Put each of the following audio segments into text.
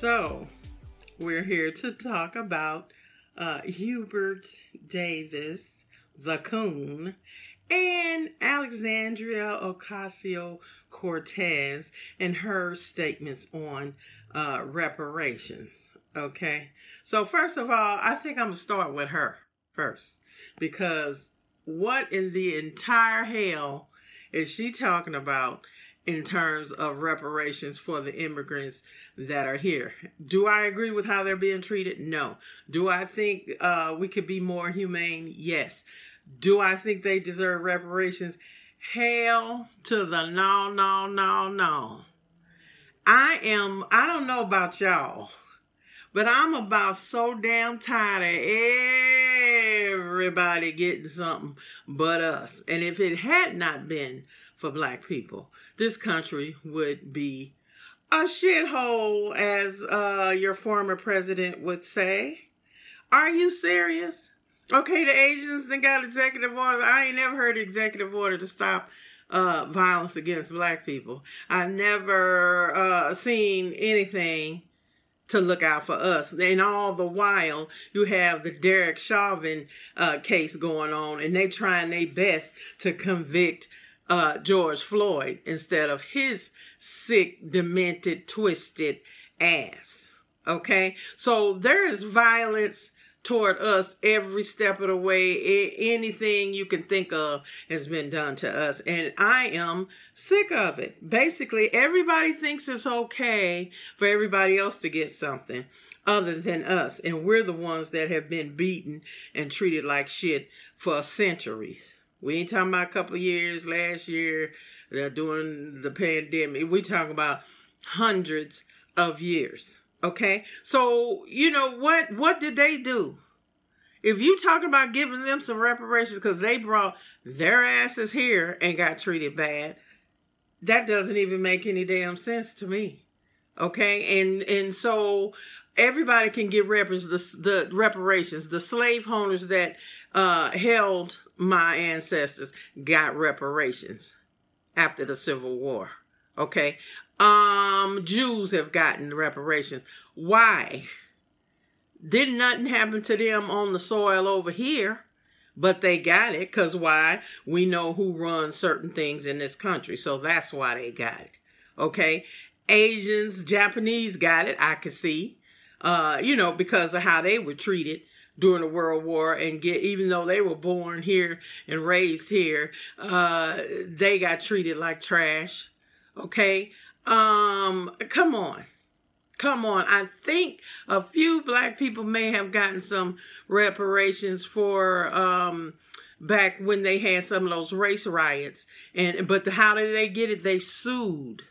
So, we're here to talk about uh, Hubert Davis, the coon, and Alexandria Ocasio Cortez and her statements on uh, reparations. Okay, so first of all, I think I'm gonna start with her first because what in the entire hell is she talking about in terms of reparations for the immigrants that are here. Do I agree with how they're being treated? No. Do I think uh, we could be more humane? Yes. Do I think they deserve reparations? Hell to the no, no, no, no. I am, I don't know about y'all, but I'm about so damn tired of everybody getting something but us. And if it had not been for black people, this country would be a shithole, as uh, your former president would say. Are you serious? Okay, the Asians then got executive order. I ain't never heard executive order to stop uh, violence against black people. I've never uh, seen anything to look out for us. And all the while, you have the Derek Chauvin uh, case going on, and they trying their best to convict uh, George Floyd instead of his sick, demented, twisted ass. Okay? So there is violence toward us every step of the way. anything you can think of has been done to us. And I am sick of it. Basically, everybody thinks it's okay for everybody else to get something other than us. And we're the ones that have been beaten and treated like shit for centuries. We ain't talking about a couple years, last year, uh, during the pandemic. We talking about hundreds of years. Okay, so you know what? What did they do? If you talking about giving them some reparations because they brought their asses here and got treated bad, that doesn't even make any damn sense to me. Okay, and and so everybody can get reparations. The, the reparations, the slave owners that uh, held my ancestors got reparations after the Civil War. Okay. Um, Jews have gotten reparations. Why? Didn't nothing happen to them on the soil over here, but they got it because why? We know who runs certain things in this country, so that's why they got it. Okay. Asians, Japanese got it, I could see. Uh, you know, because of how they were treated during the World War and get even though they were born here and raised here, uh, they got treated like trash. Okay? Um, come on. Come on. I think a few black people may have gotten some reparations for um back when they had some of those race riots. And but the, how did they get it? They sued.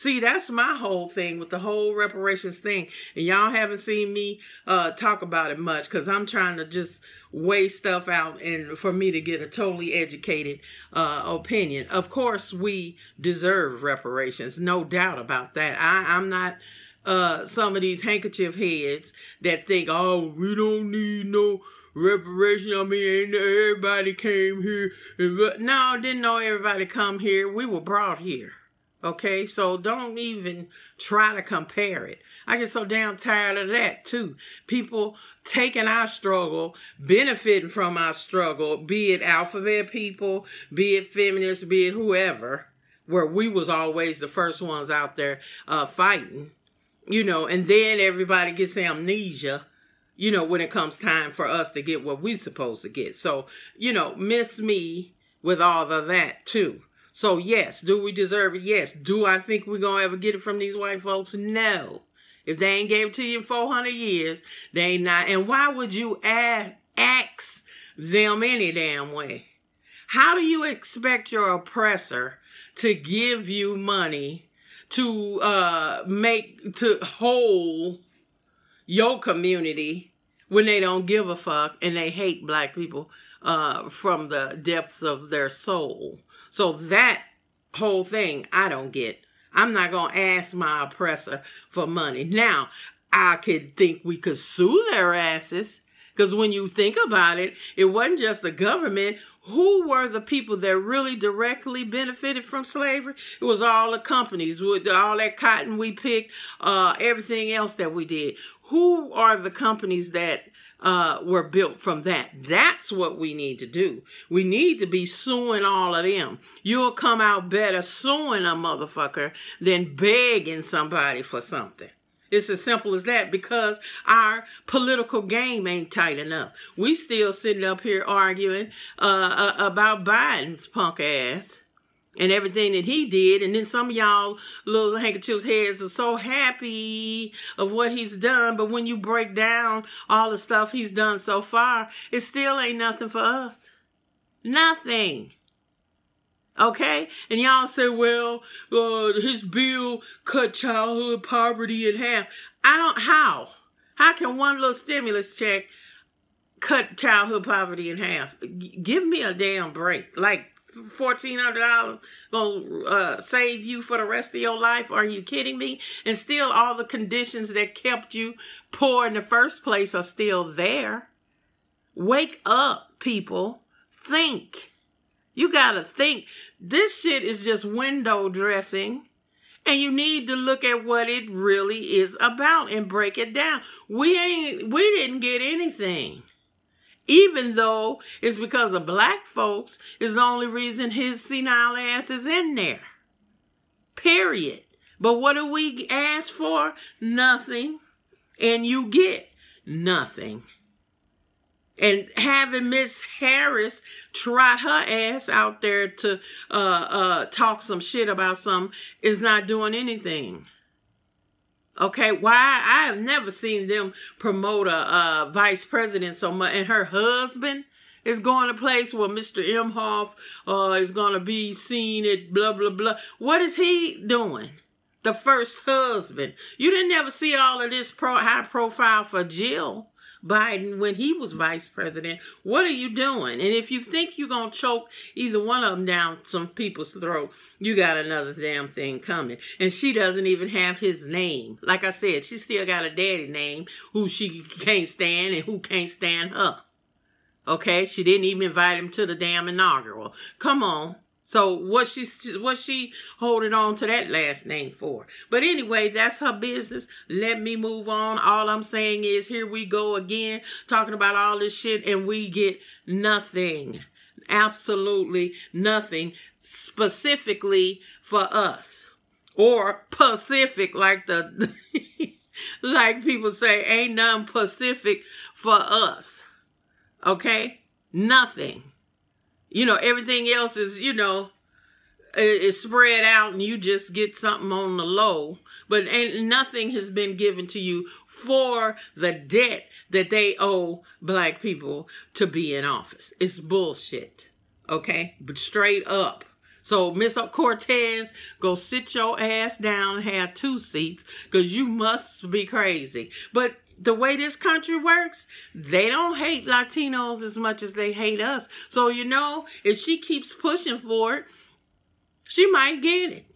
See, that's my whole thing with the whole reparations thing. And y'all haven't seen me uh, talk about it much because I'm trying to just weigh stuff out and for me to get a totally educated uh, opinion. Of course, we deserve reparations, no doubt about that. I, I'm not uh, some of these handkerchief heads that think, oh, we don't need no reparation. I mean, everybody came here. No, didn't know everybody come here. We were brought here. Okay, so don't even try to compare it. I get so damn tired of that too. People taking our struggle, benefiting from our struggle, be it alphabet people, be it feminists, be it whoever, where we was always the first ones out there uh, fighting, you know, and then everybody gets amnesia, you know, when it comes time for us to get what we supposed to get. So, you know, miss me with all of that too. So, yes, do we deserve it? Yes. Do I think we're to ever get it from these white folks? No. If they ain't gave it to you in 400 years, they ain't not. And why would you ask, ask them any damn way? How do you expect your oppressor to give you money to uh, make, to hold your community when they don't give a fuck and they hate black people uh, from the depths of their soul? So that whole thing, I don't get. I'm not going to ask my oppressor for money. Now, I could think we could sue their asses Because when you think about it, it wasn't just the government. Who were the people that really directly benefited from slavery? It was all the companies with all that cotton we picked, uh, everything else that we did. Who are the companies that uh, were built from that. That's what we need to do. We need to be suing all of them. You'll come out better suing a motherfucker than begging somebody for something. It's as simple as that because our political game ain't tight enough. We still sitting up here arguing uh, uh, about Biden's punk ass and everything that he did. And then some of y'all little handkerchiefs heads are so happy of what he's done. But when you break down all the stuff he's done so far, it still ain't nothing for us. Nothing. Okay? And y'all say, well, uh, his bill cut childhood poverty in half. I don't, how? How can one little stimulus check cut childhood poverty in half? G- give me a damn break. Like, $1,400 gonna uh, save you for the rest of your life? Are you kidding me? And still, all the conditions that kept you poor in the first place are still there. Wake up, people. Think. You gotta think. This shit is just window dressing. And you need to look at what it really is about and break it down. We ain't we didn't get anything even though it's because of black folks is the only reason his senile ass is in there. Period. But what do we ask for? Nothing. And you get nothing. And having Miss Harris trot her ass out there to uh, uh, talk some shit about something is not doing anything. Okay, why I have never seen them promote a, vice president so much, and her husband is going to place where Mr. Emhoff uh, is going to be seen at blah blah blah. What is he doing? The first husband. You didn't ever see all of this pro high profile for Jill. Biden when he was vice president. What are you doing? And if you think you're going to choke either one of them down some people's throat, you got another damn thing coming. And she doesn't even have his name. Like I said, she still got a daddy name who she can't stand and who can't stand her. Okay? She didn't even invite him to the damn inaugural. Come on. So what she what she holding on to that last name for? But anyway, that's her business. Let me move on. All I'm saying is here we go again talking about all this shit and we get nothing. Absolutely nothing specifically for us. Or Pacific like the like people say ain't none Pacific for us. Okay? Nothing. You know, everything else is, you know, is spread out and you just get something on the low. But ain't nothing has been given to you for the debt that they owe black people to be in office. It's bullshit. Okay? But straight up. So, Miss Cortez, go sit your ass down have two seats because you must be crazy. But the way this country works, they don't hate Latinos as much as they hate us. So, you know, if she keeps pushing for it, she might get it.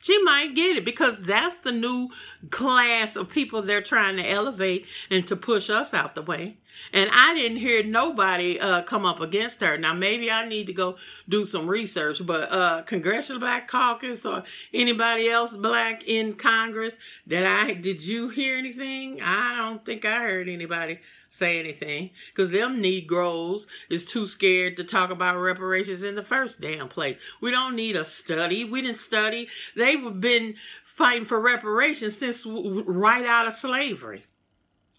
She might get it because that's the new class of people they're trying to elevate and to push us out the way. And I didn't hear nobody uh, come up against her. Now, maybe I need to go do some research, but uh, Congressional Black Caucus or anybody else black in Congress that I, did you hear anything? I don't think I heard anybody say anything because them Negroes is too scared to talk about reparations in the first damn place. We don't need a study. We didn't study. They've been fighting for reparations since right out of slavery.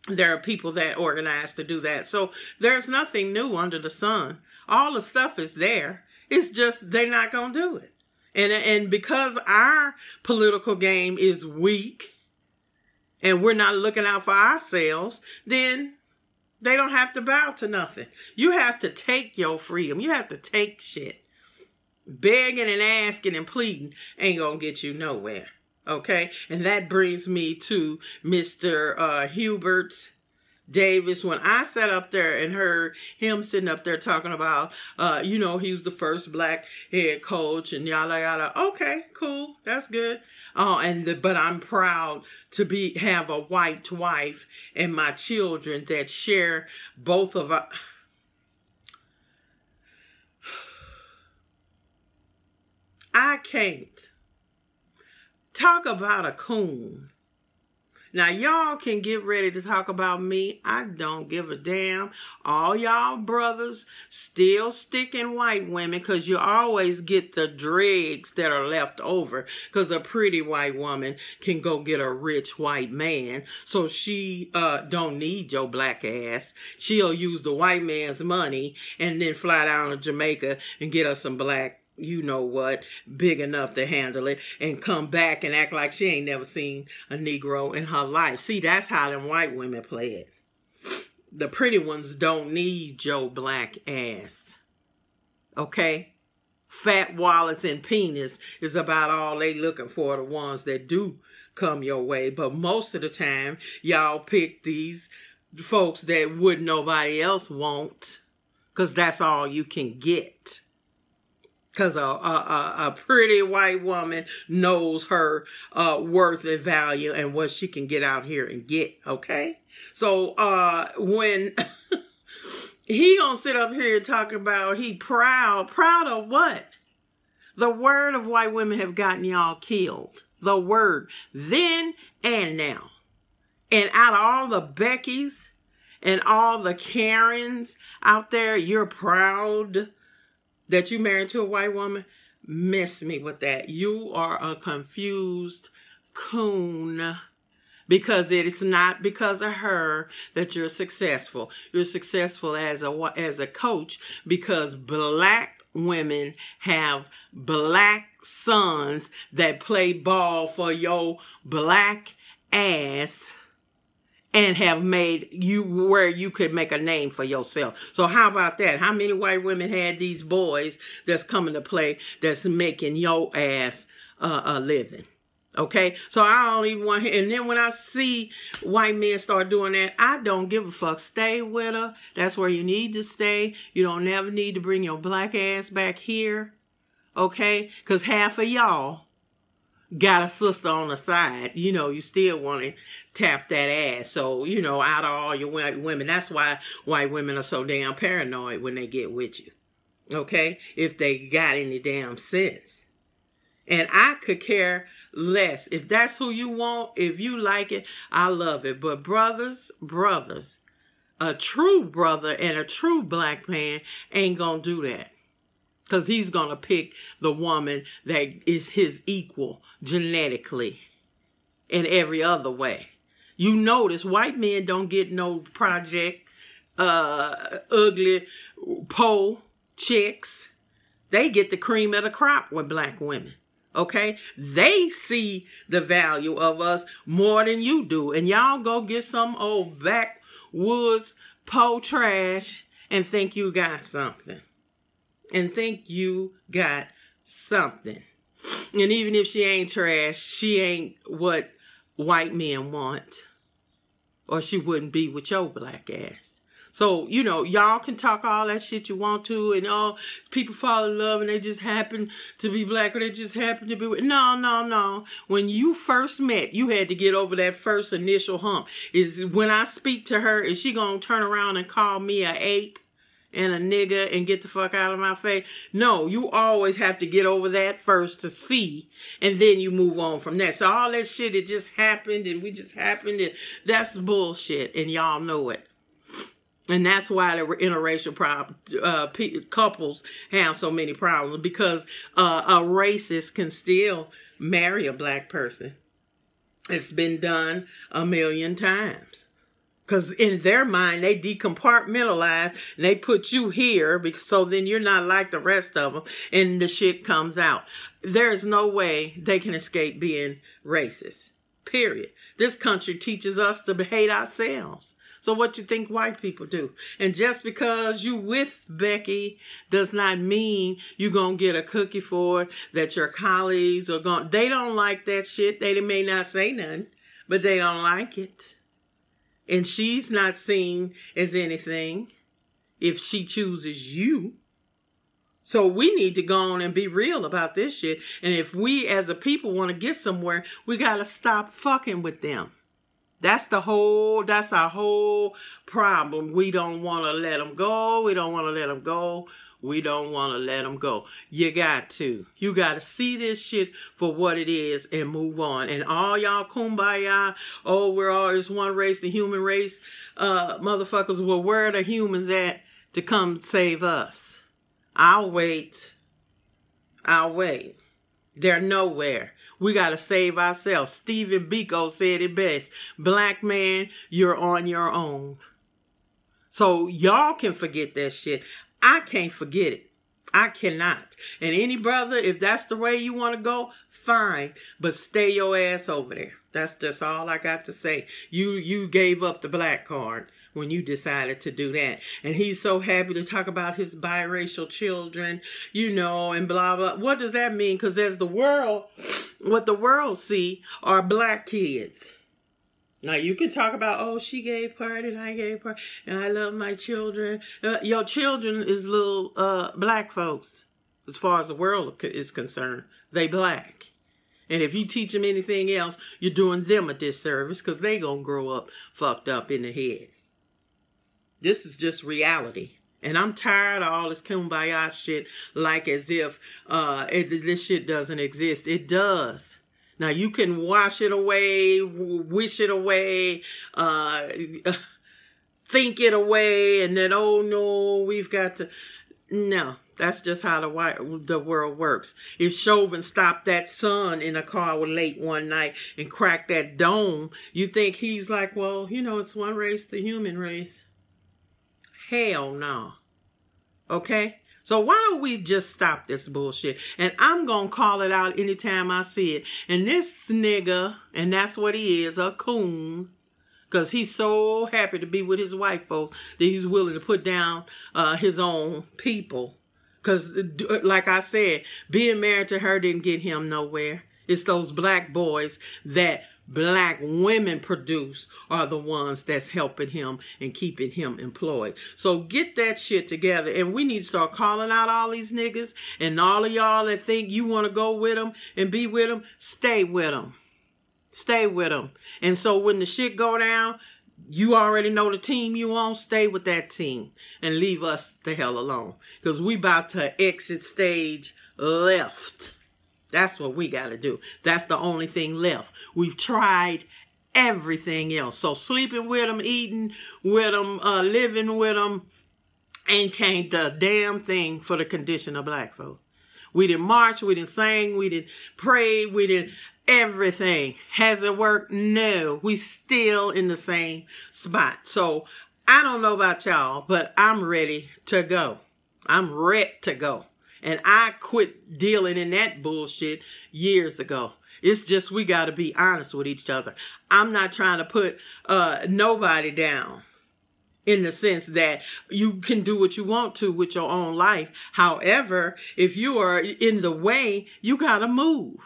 There are people that organize to do that. So there's nothing new under the sun. All the stuff is there. It's just they're not going to do it. And and because our political game is weak and we're not looking out for ourselves, then they don't have to bow to nothing. You have to take your freedom. You have to take shit. Begging and asking and pleading ain't gonna get you nowhere. Okay? And that brings me to Mr. Uh, Hubert's Davis, when I sat up there and heard him sitting up there talking about, uh, you know, he was the first black head coach and yada yada. Okay, cool, that's good. Oh, and the, but I'm proud to be have a white wife and my children that share both of us. I can't talk about a coon now, y'all can get ready to talk about me. I don't give a damn. All y'all brothers still sticking white women because you always get the dregs that are left over because a pretty white woman can go get a rich white man. So she uh, don't need your black ass. She'll use the white man's money and then fly down to Jamaica and get us some black you know what, big enough to handle it and come back and act like she ain't never seen a Negro in her life. See, that's how them white women play it. The pretty ones don't need your black ass. Okay? Fat wallets and penis is about all they looking for, the ones that do come your way. But most of the time, y'all pick these folks that would nobody else want because that's all you can get because a, a, a, pretty white woman knows her uh, worth and value and what she can get out here and get okay? So uh when he gonna sit up here and talk about he proud proud of what? The word of white women have gotten y'all killed. The word. Then and now. And out of all the beckys and all the karens out there you're proud that you married to a white woman, miss me with that. You are a confused coon because it is not because of her that you're successful. You're successful as a as a coach because black women have black sons that play ball for your black ass and have made you where you could make a name for yourself. So how about that? How many white women had these boys that's coming to play that's making your ass uh, a living? Okay, so I don't even want, and then when I see white men start doing that, I don't give a fuck. Stay with her. That's where you need to stay. You don't never need to bring your black ass back here. Okay, because half of y'all got a sister on the side, you know, you still want to tap that ass. So, you know, out of all your white women, that's why white women are so damn paranoid when they get with you. Okay? If they got any damn sense. And I could care less. If that's who you want, if you like it, I love it. But brothers, brothers, a true brother and a true black man ain't gonna do that because he's to pick the woman that is his equal genetically in every other way. You notice white men don't get no project, uh, ugly pole chicks. They get the cream of the crop with black women. Okay? They see the value of us more than you do. And y'all go get some old backwoods pole trash and think you got something and think you got something. And even if she ain't trash, she ain't what white men want. Or she wouldn't be with your black ass. So, you know, y'all can talk all that shit you want to, and all people fall in love and they just happen to be black or they just happen to be with. No, no, no. When you first met, you had to get over that first initial hump. Is when I speak to her, is she gonna turn around and call me a ape? And a nigga and get the fuck out of my face. No, you always have to get over that first to see, and then you move on from that. So all that shit, it just happened, and we just happened, and that's bullshit, and y'all know it. And that's why the interracial prob- uh, couples have so many problems because uh, a racist can still marry a black person. It's been done a million times. Because in their mind, they decompartmentalize and they put you here because, so then you're not like the rest of them and the shit comes out. There's no way they can escape being racist. Period. This country teaches us to hate ourselves. So what you think white people do? And just because you with Becky does not mean you're going to get a cookie for it, that your colleagues are going, to. they don't like that shit. They may not say nothing, but they don't like it And she's not seen as anything if she chooses you. So we need to go on and be real about this shit. And if we as a people want to get somewhere, we got to stop fucking with them. That's the whole, that's our whole problem. We don't want to let them go. We don't want to let them go. We don't want to let them go. You got to. You got to see this shit for what it is and move on. And all y'all kumbaya, oh, we're all just one race, the human race, uh, motherfuckers, well, where are the humans at to come save us? I'll wait. I'll wait. They're nowhere. We got to save ourselves. Stephen Biko said it best. Black man, you're on your own. So y'all can forget that shit. I can't forget it. I cannot. And any brother, if that's the way you want to go, fine. But stay your ass over there. That's just all I got to say. You you gave up the black card when you decided to do that. And he's so happy to talk about his biracial children, you know, and blah, blah. What does that mean? Because as the world, what the world see are black kids. Now you can talk about, oh, she gave part and I gave part, and I love my children. Uh, your children is little uh, black folks, as far as the world is concerned. They black. And if you teach them anything else, you're doing them a disservice because they gonna grow up fucked up in the head. This is just reality. And I'm tired of all this kumbaya shit like as if uh, it, this shit doesn't exist. It does. Now you can wash it away, wish it away, uh, think it away, and then, oh no, we've got to. No, that's just how the the world works. If Chauvin stopped that son in a car late one night and cracked that dome, you think he's like, well, you know, it's one race, the human race. Hell no. Okay? So why don't we just stop this bullshit? And I'm going to call it out anytime I see it. And this nigga, and that's what he is, a coon, because he's so happy to be with his white folks that he's willing to put down uh, his own people. Because, like I said, being married to her didn't get him nowhere. It's those black boys that black women produce are the ones that's helping him and keeping him employed. So get that shit together. And we need to start calling out all these niggas and all of y'all that think you want to go with them and be with them, stay with them. Stay with them. And so when the shit go down, you already know the team you on, stay with that team and leave us the hell alone. Because we about to exit stage left. That's what we got to do. That's the only thing left. We've tried everything else. So sleeping with them, eating with them, uh, living with them ain't changed a damn thing for the condition of black folks. We didn't march, we didn't sing, we didn't pray, we didn't everything. Has it worked? No. We still in the same spot. So I don't know about y'all, but I'm ready to go. I'm ready to go. And I quit dealing in that bullshit years ago. It's just we got to be honest with each other. I'm not trying to put uh, nobody down in the sense that you can do what you want to with your own life. However, if you are in the way, you got to move.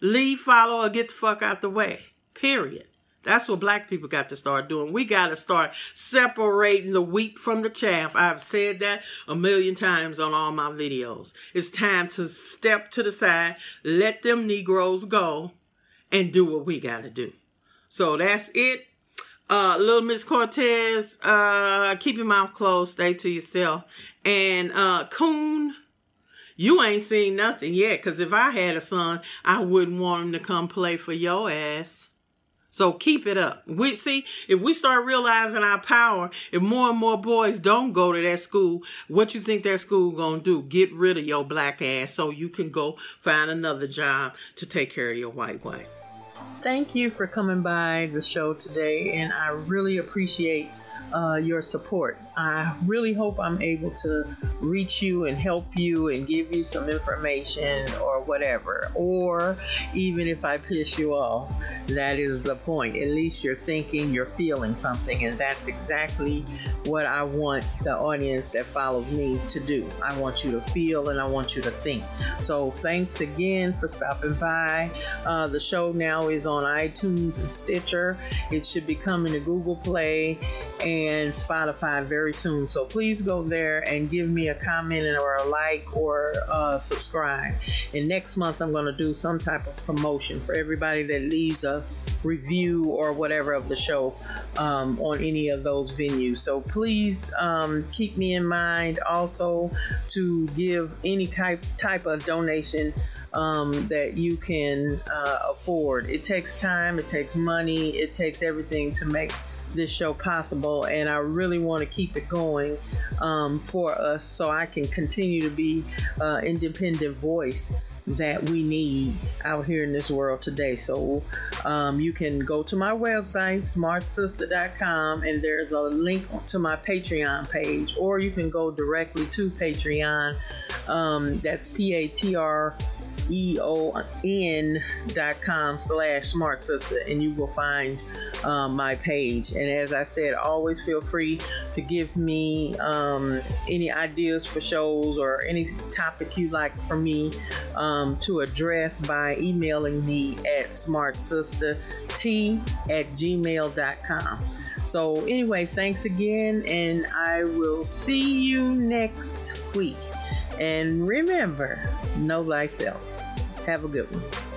Leave, follow, or get the fuck out the way. Period. That's what black people got to start doing. We got to start separating the wheat from the chaff. I've said that a million times on all my videos. It's time to step to the side, let them Negroes go, and do what we got to do. So that's it. Uh, little Miss Cortez, uh, keep your mouth closed, stay to yourself. And uh, Coon, you ain't seen nothing yet, because if I had a son, I wouldn't want him to come play for your ass. So keep it up. We see if we start realizing our power, if more and more boys don't go to that school, what you think that school gonna do? Get rid of your black ass so you can go find another job to take care of your white wife. Thank you for coming by the show today, and I really appreciate uh, your support. I really hope I'm able to reach you and help you and give you some information or whatever. Or even if I piss you off, that is the point. At least you're thinking, you're feeling something, and that's exactly what I want the audience that follows me to do. I want you to feel and I want you to think. So, thanks again for stopping by. Uh, the show now is on iTunes and Stitcher. It should be coming to Google Play and Spotify very soon. So, please go there and give me a comment or a like or uh, subscribe. And next month, I'm going to do some type of promotion for everybody that leaves a review or whatever of the show um, on any of those venues. So please um, keep me in mind also to give any type type of donation um, that you can uh, afford. It takes time, it takes money, it takes everything to make this show possible, and I really want to keep it going um, for us so I can continue to be uh, independent voice that we need out here in this world today. So um, you can go to my website, smartsister.com, and there's a link to my Patreon page, or you can go directly to Patreon. Um, that's P A T R eon.com slash smart sister and you will find um, my page. And as i said always feel free to give me um, any ideas for shows or any topic you'd like for me um, to address by emailing me at smartsisterT at gmail.com so anyway thanks again and i will see you next week and remember, know thyself. Have a good one.